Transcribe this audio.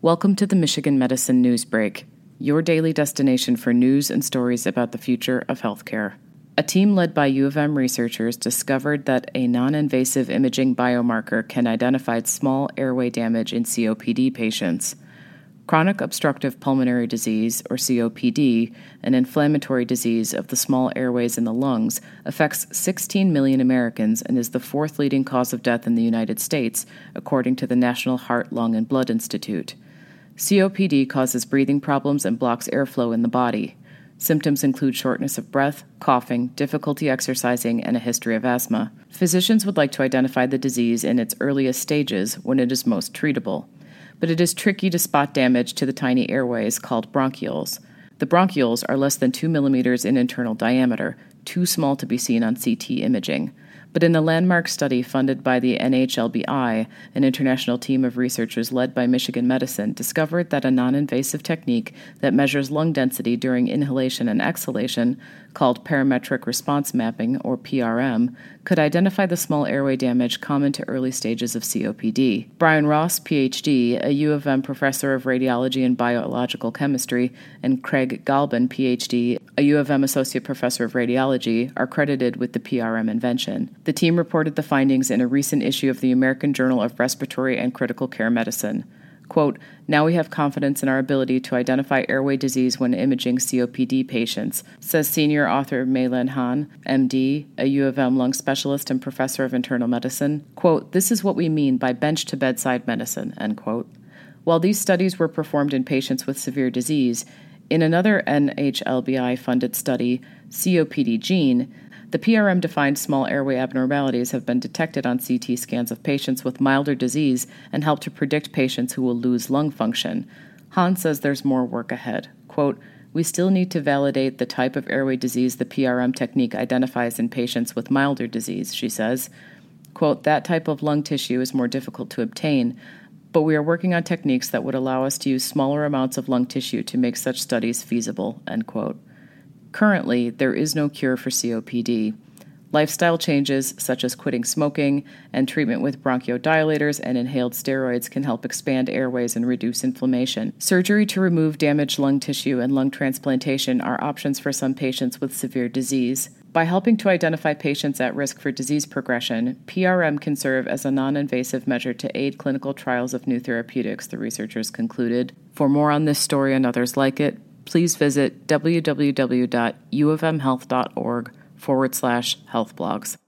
Welcome to the Michigan Medicine News Break, your daily destination for news and stories about the future of healthcare. A team led by U of M researchers discovered that a non invasive imaging biomarker can identify small airway damage in COPD patients. Chronic obstructive pulmonary disease, or COPD, an inflammatory disease of the small airways in the lungs, affects 16 million Americans and is the fourth leading cause of death in the United States, according to the National Heart, Lung, and Blood Institute. COPD causes breathing problems and blocks airflow in the body. Symptoms include shortness of breath, coughing, difficulty exercising, and a history of asthma. Physicians would like to identify the disease in its earliest stages when it is most treatable but it is tricky to spot damage to the tiny airways called bronchioles. The bronchioles are less than 2 millimeters in internal diameter, too small to be seen on CT imaging. But in a landmark study funded by the NHLBI, an international team of researchers led by Michigan Medicine discovered that a non invasive technique that measures lung density during inhalation and exhalation, called parametric response mapping, or PRM, could identify the small airway damage common to early stages of COPD. Brian Ross, PhD, a U of M professor of radiology and biological chemistry, and Craig Galban, PhD, a U of M associate professor of radiology, are credited with the PRM invention. The team reported the findings in a recent issue of the American Journal of Respiratory and Critical Care Medicine. Quote, now we have confidence in our ability to identify airway disease when imaging COPD patients, says senior author Mei-Lan Han, MD, a U of M lung specialist and professor of internal medicine. Quote, this is what we mean by bench to bedside medicine, end quote. While these studies were performed in patients with severe disease, in another NHLBI funded study, COPD Gene, the PRM defined small airway abnormalities have been detected on CT scans of patients with milder disease and help to predict patients who will lose lung function. Han says there's more work ahead. Quote, we still need to validate the type of airway disease the PRM technique identifies in patients with milder disease, she says. Quote, that type of lung tissue is more difficult to obtain, but we are working on techniques that would allow us to use smaller amounts of lung tissue to make such studies feasible, end quote. Currently, there is no cure for COPD. Lifestyle changes, such as quitting smoking and treatment with bronchodilators and inhaled steroids, can help expand airways and reduce inflammation. Surgery to remove damaged lung tissue and lung transplantation are options for some patients with severe disease. By helping to identify patients at risk for disease progression, PRM can serve as a non invasive measure to aid clinical trials of new therapeutics, the researchers concluded. For more on this story and others like it, please visit www.uofmhealth.org forward slash health blogs.